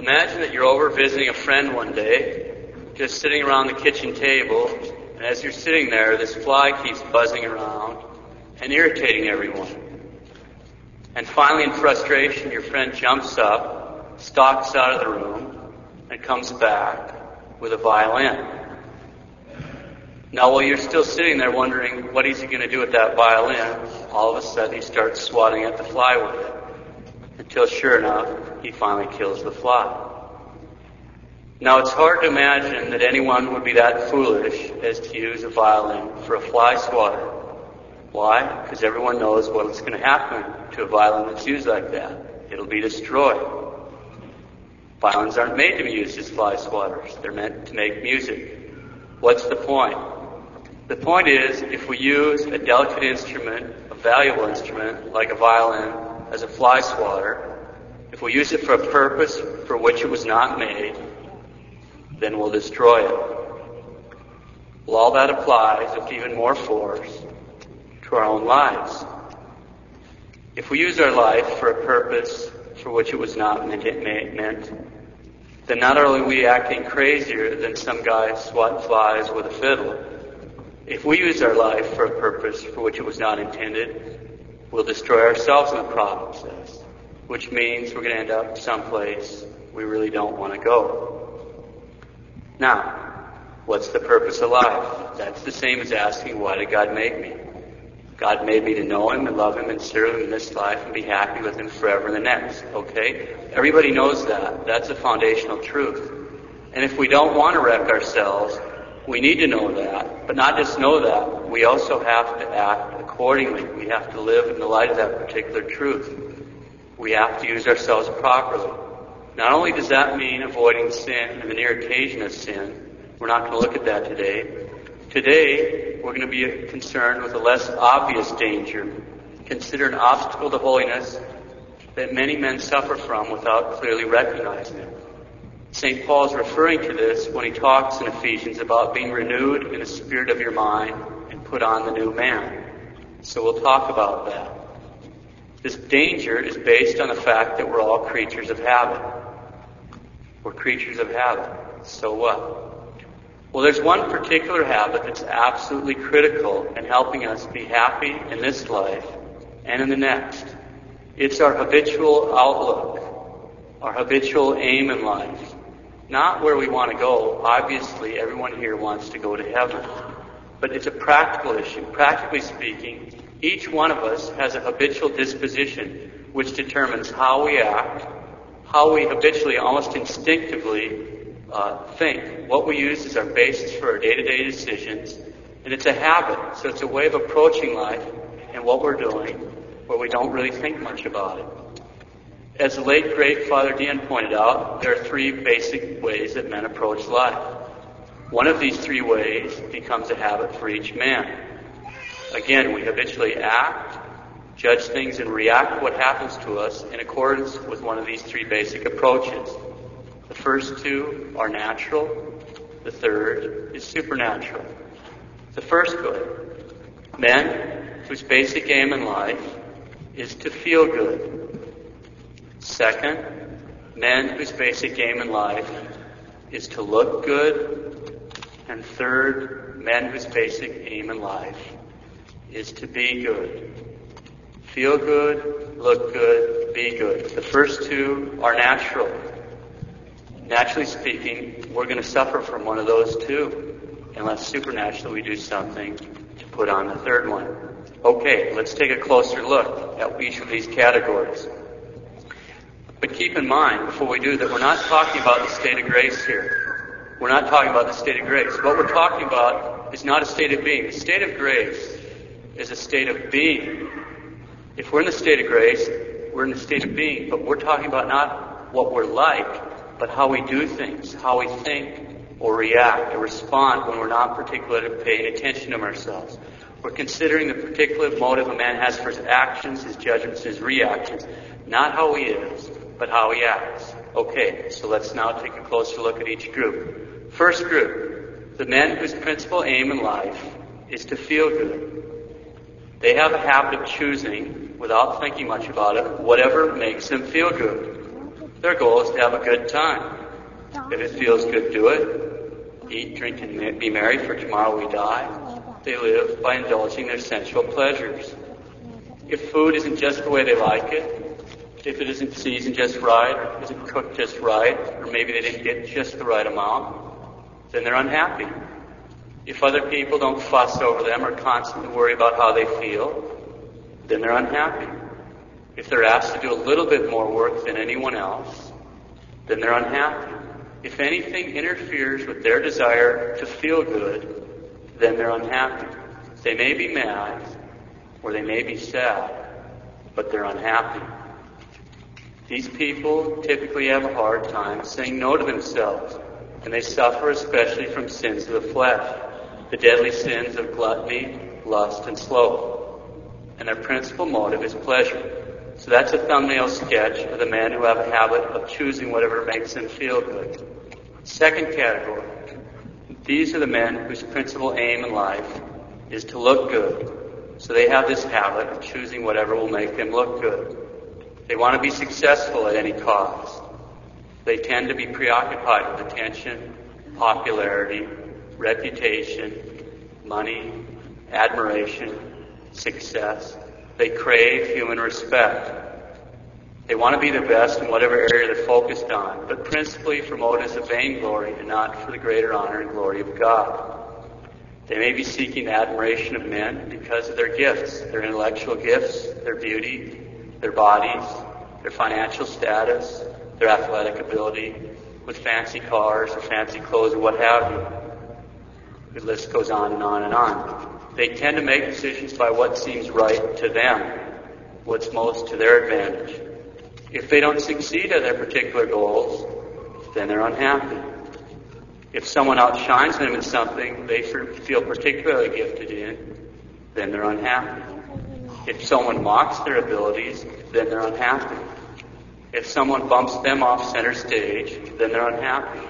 Imagine that you're over visiting a friend one day, just sitting around the kitchen table, and as you're sitting there, this fly keeps buzzing around and irritating everyone. And finally, in frustration, your friend jumps up, stalks out of the room, and comes back with a violin. Now, while you're still sitting there wondering what he's going to do with that violin, all of a sudden he starts swatting at the fly with it. Until, sure enough, he finally kills the fly. Now, it's hard to imagine that anyone would be that foolish as to use a violin for a fly swatter. Why? Because everyone knows what's going to happen to a violin that's used like that. It'll be destroyed. Violins aren't made to be used as fly swatters. They're meant to make music. What's the point? The point is, if we use a delicate instrument, a valuable instrument, like a violin, as a fly swatter, if we use it for a purpose for which it was not made, then we'll destroy it. Well, all that applies with even more force to our own lives. If we use our life for a purpose for which it was not meant, then not only are we acting crazier than some guy swatting flies with a fiddle, if we use our life for a purpose for which it was not intended, we'll destroy ourselves in the process, which means we're going to end up someplace we really don't want to go. Now, what's the purpose of life? That's the same as asking, why did God make me? God made me to know Him and love Him and serve Him in this life and be happy with Him forever in the next. Okay? Everybody knows that. That's a foundational truth. And if we don't want to wreck ourselves, we need to know that, but not just know that, we also have to act accordingly. We have to live in the light of that particular truth. We have to use ourselves properly. Not only does that mean avoiding sin and the near occasion of sin, we're not going to look at that today. Today, we're going to be concerned with a less obvious danger. Consider an obstacle to holiness that many men suffer from without clearly recognizing it. St. Paul is referring to this when he talks in Ephesians about being renewed in the spirit of your mind and put on the new man. So we'll talk about that. This danger is based on the fact that we're all creatures of habit. We're creatures of habit. So what? Well, there's one particular habit that's absolutely critical in helping us be happy in this life and in the next. It's our habitual outlook, our habitual aim in life not where we want to go. Obviously, everyone here wants to go to heaven. But it's a practical issue. Practically speaking, each one of us has a habitual disposition which determines how we act, how we habitually, almost instinctively, uh, think. What we use as our basis for our day-to-day decisions. And it's a habit. So it's a way of approaching life and what we're doing where we don't really think much about it. As the late great Father Dean pointed out, there are three basic ways that men approach life. One of these three ways becomes a habit for each man. Again, we habitually act, judge things, and react to what happens to us in accordance with one of these three basic approaches. The first two are natural. The third is supernatural. The first good. Men whose basic aim in life is to feel good. Second, men whose basic aim in life is to look good. And third, men whose basic aim in life is to be good. Feel good, look good, be good. The first two are natural. Naturally speaking, we're going to suffer from one of those two, unless supernaturally we do something to put on the third one. Okay, let's take a closer look at each of these categories. But keep in mind, before we do, that we're not talking about the state of grace here. We're not talking about the state of grace. What we're talking about is not a state of being. The state of grace is a state of being. If we're in the state of grace, we're in the state of being. But we're talking about not what we're like, but how we do things, how we think or react or respond when we're not particularly paying attention to ourselves. We're considering the particular motive a man has for his actions, his judgments, his reactions, not how he is, but how he acts. Okay, so let's now take a closer look at each group. First group, the men whose principal aim in life is to feel good. They have a habit of choosing, without thinking much about it, whatever makes them feel good. Their goal is to have a good time. If it feels good, do it. Eat, drink, and be merry, for tomorrow we die. They live by indulging their sensual pleasures. If food isn't just the way they like it, if it isn't seasoned just right, or isn't cooked just right, or maybe they didn't get just the right amount, then they're unhappy. If other people don't fuss over them or constantly worry about how they feel, then they're unhappy. If they're asked to do a little bit more work than anyone else, then they're unhappy. If anything interferes with their desire to feel good, then they're unhappy. They may be mad or they may be sad, but they're unhappy. These people typically have a hard time saying no to themselves, and they suffer especially from sins of the flesh, the deadly sins of gluttony, lust, and sloth. And their principal motive is pleasure. So that's a thumbnail sketch of the men who have a habit of choosing whatever makes them feel good. Second category. These are the men whose principal aim in life is to look good. So they have this habit of choosing whatever will make them look good. They want to be successful at any cost. They tend to be preoccupied with attention, popularity, reputation, money, admiration, success. They crave human respect. They want to be the best in whatever area they're focused on, but principally for motives of vainglory and not for the greater honor and glory of God. They may be seeking admiration of men because of their gifts, their intellectual gifts, their beauty, their bodies, their financial status, their athletic ability, with fancy cars or fancy clothes or what have you. The list goes on and on and on. They tend to make decisions by what seems right to them, what's most to their advantage. If they don't succeed at their particular goals, then they're unhappy. If someone outshines them in something they feel particularly gifted in, then they're unhappy. If someone mocks their abilities, then they're unhappy. If someone bumps them off center stage, then they're unhappy.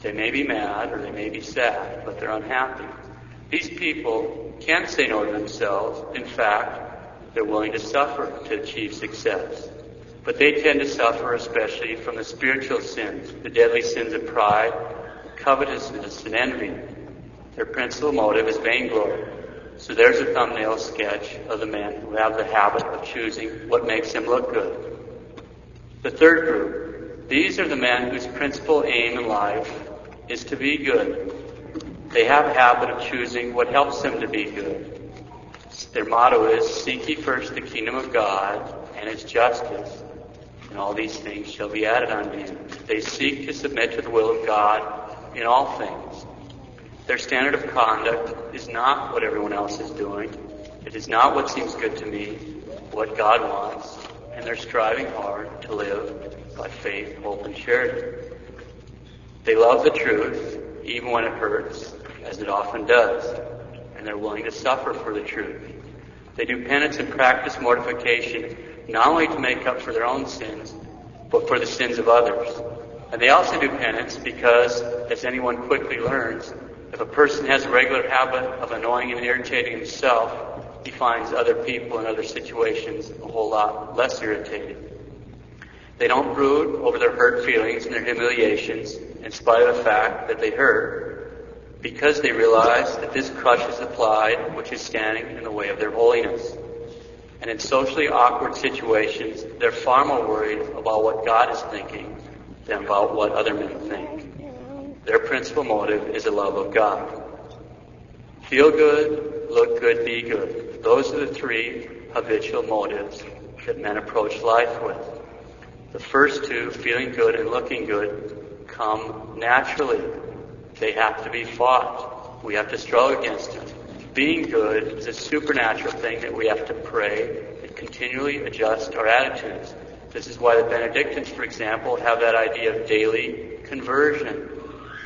They may be mad or they may be sad, but they're unhappy. These people can't say no to themselves. In fact, they're willing to suffer to achieve success. But they tend to suffer especially from the spiritual sins, the deadly sins of pride, covetousness, and envy. Their principal motive is vainglory. So there's a thumbnail sketch of the men who have the habit of choosing what makes them look good. The third group, these are the men whose principal aim in life is to be good. They have a habit of choosing what helps them to be good. Their motto is, Seek ye first the kingdom of God and its justice, and all these things shall be added unto you. They seek to submit to the will of God in all things. Their standard of conduct is not what everyone else is doing. It is not what seems good to me, what God wants, and they're striving hard to live by faith, hope, and charity. They love the truth, even when it hurts, as it often does, and they're willing to suffer for the truth. They do penance and practice mortification not only to make up for their own sins, but for the sins of others. And they also do penance because, as anyone quickly learns, if a person has a regular habit of annoying and irritating himself, he finds other people in other situations a whole lot less irritating. They don't brood over their hurt feelings and their humiliations in spite of the fact that they hurt because they realize that this crushes the pride which is standing in the way of their holiness. And in socially awkward situations, they're far more worried about what God is thinking than about what other men think. Their principal motive is the love of God. Feel good, look good, be good. Those are the three habitual motives that men approach life with. The first two, feeling good and looking good, come naturally. They have to be fought. We have to struggle against them. Being good is a supernatural thing that we have to pray and continually adjust our attitudes. This is why the Benedictines, for example, have that idea of daily conversion.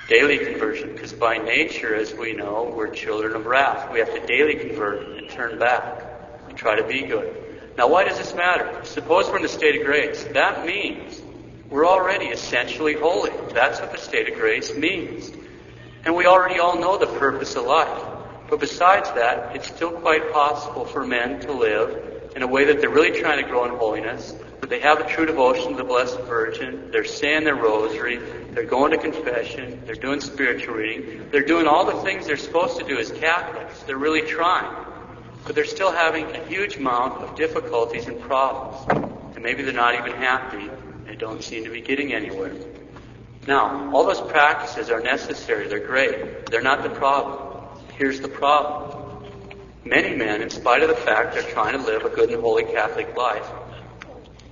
Daily conversion, because by nature, as we know, we're children of wrath. We have to daily convert and turn back and try to be good. Now, why does this matter? Suppose we're in the state of grace. That means we're already essentially holy. That's what the state of grace means. And we already all know the purpose of life. But besides that, it's still quite possible for men to live in a way that they're really trying to grow in holiness, that they have a true devotion to the Blessed Virgin, they're saying their rosary, they're going to confession, they're doing spiritual reading, they're doing all the things they're supposed to do as Catholics. They're really trying. But they're still having a huge amount of difficulties and problems. And maybe they're not even happy and don't seem to be getting anywhere. Now, all those practices are necessary. They're great. They're not the problem. Here's the problem. Many men, in spite of the fact they're trying to live a good and holy Catholic life,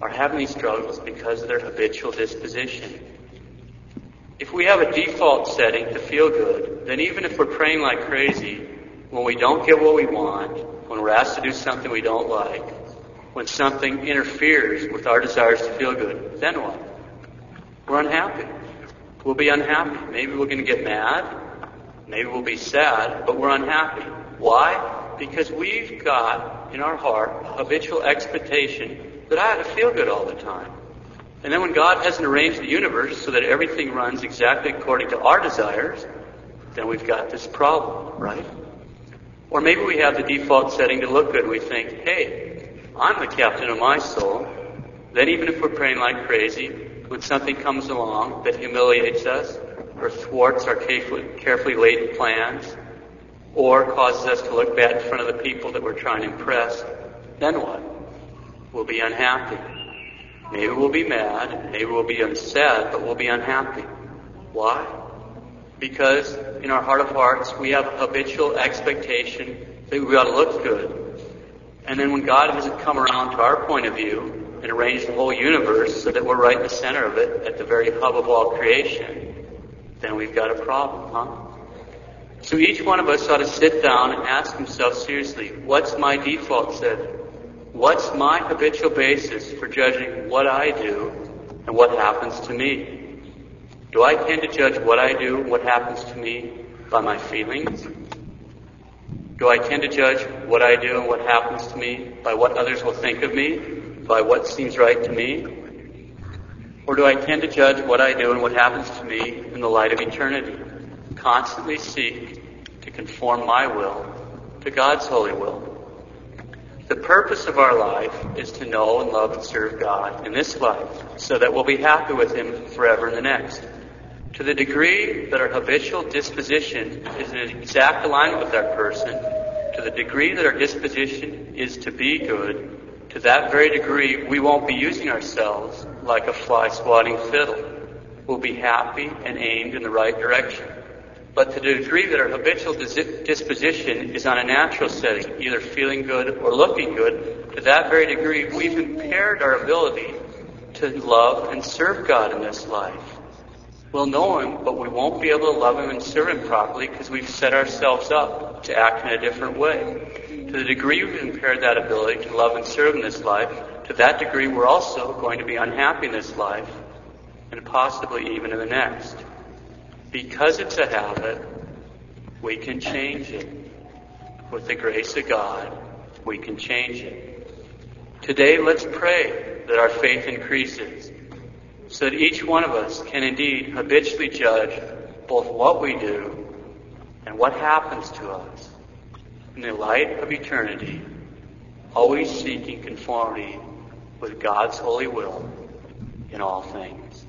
are having these struggles because of their habitual disposition. If we have a default setting to feel good, then even if we're praying like crazy, when we don't get what we want, when we're asked to do something we don't like, when something interferes with our desires to feel good, then what? We're unhappy. We'll be unhappy. Maybe we're going to get mad. Maybe we'll be sad, but we're unhappy. Why? Because we've got in our heart habitual expectation that I have to feel good all the time. And then when God hasn't arranged the universe so that everything runs exactly according to our desires, then we've got this problem, right? Or maybe we have the default setting to look good. We think, hey, I'm the captain of my soul. Then even if we're praying like crazy, when something comes along that humiliates us, or thwarts our carefully, carefully laid plans, or causes us to look bad in front of the people that we're trying to impress, then what? We'll be unhappy. Maybe we'll be mad, maybe we'll be upset, but we'll be unhappy. Why? Because in our heart of hearts, we have a habitual expectation that we ought to look good. And then when God doesn't come around to our point of view and arrange the whole universe so that we're right in the center of it, at the very hub of all creation, then we've got a problem, huh? So each one of us ought to sit down and ask himself seriously, what's my default set? What's my habitual basis for judging what I do and what happens to me? Do I tend to judge what I do and what happens to me by my feelings? Do I tend to judge what I do and what happens to me by what others will think of me, by what seems right to me? Or do I tend to judge what I do and what happens to me in the light of eternity? Constantly seek to conform my will to God's holy will. The purpose of our life is to know and love and serve God in this life so that we'll be happy with Him forever in the next. To the degree that our habitual disposition is in exact alignment with our person, to the degree that our disposition is to be good, to that very degree we won't be using ourselves like a fly swatting fiddle. We'll be happy and aimed in the right direction. But to the degree that our habitual disposition is on a natural setting, either feeling good or looking good, to that very degree we've impaired our ability to love and serve God in this life. We'll know Him, but we won't be able to love Him and serve Him properly because we've set ourselves up to act in a different way. To the degree we've impaired that ability to love and serve in this life, to that degree we're also going to be unhappy in this life and possibly even in the next. Because it's a habit, we can change it. With the grace of God, we can change it. Today, let's pray that our faith increases so that each one of us can indeed habitually judge both what we do and what happens to us in the light of eternity, always seeking conformity with God's holy will in all things.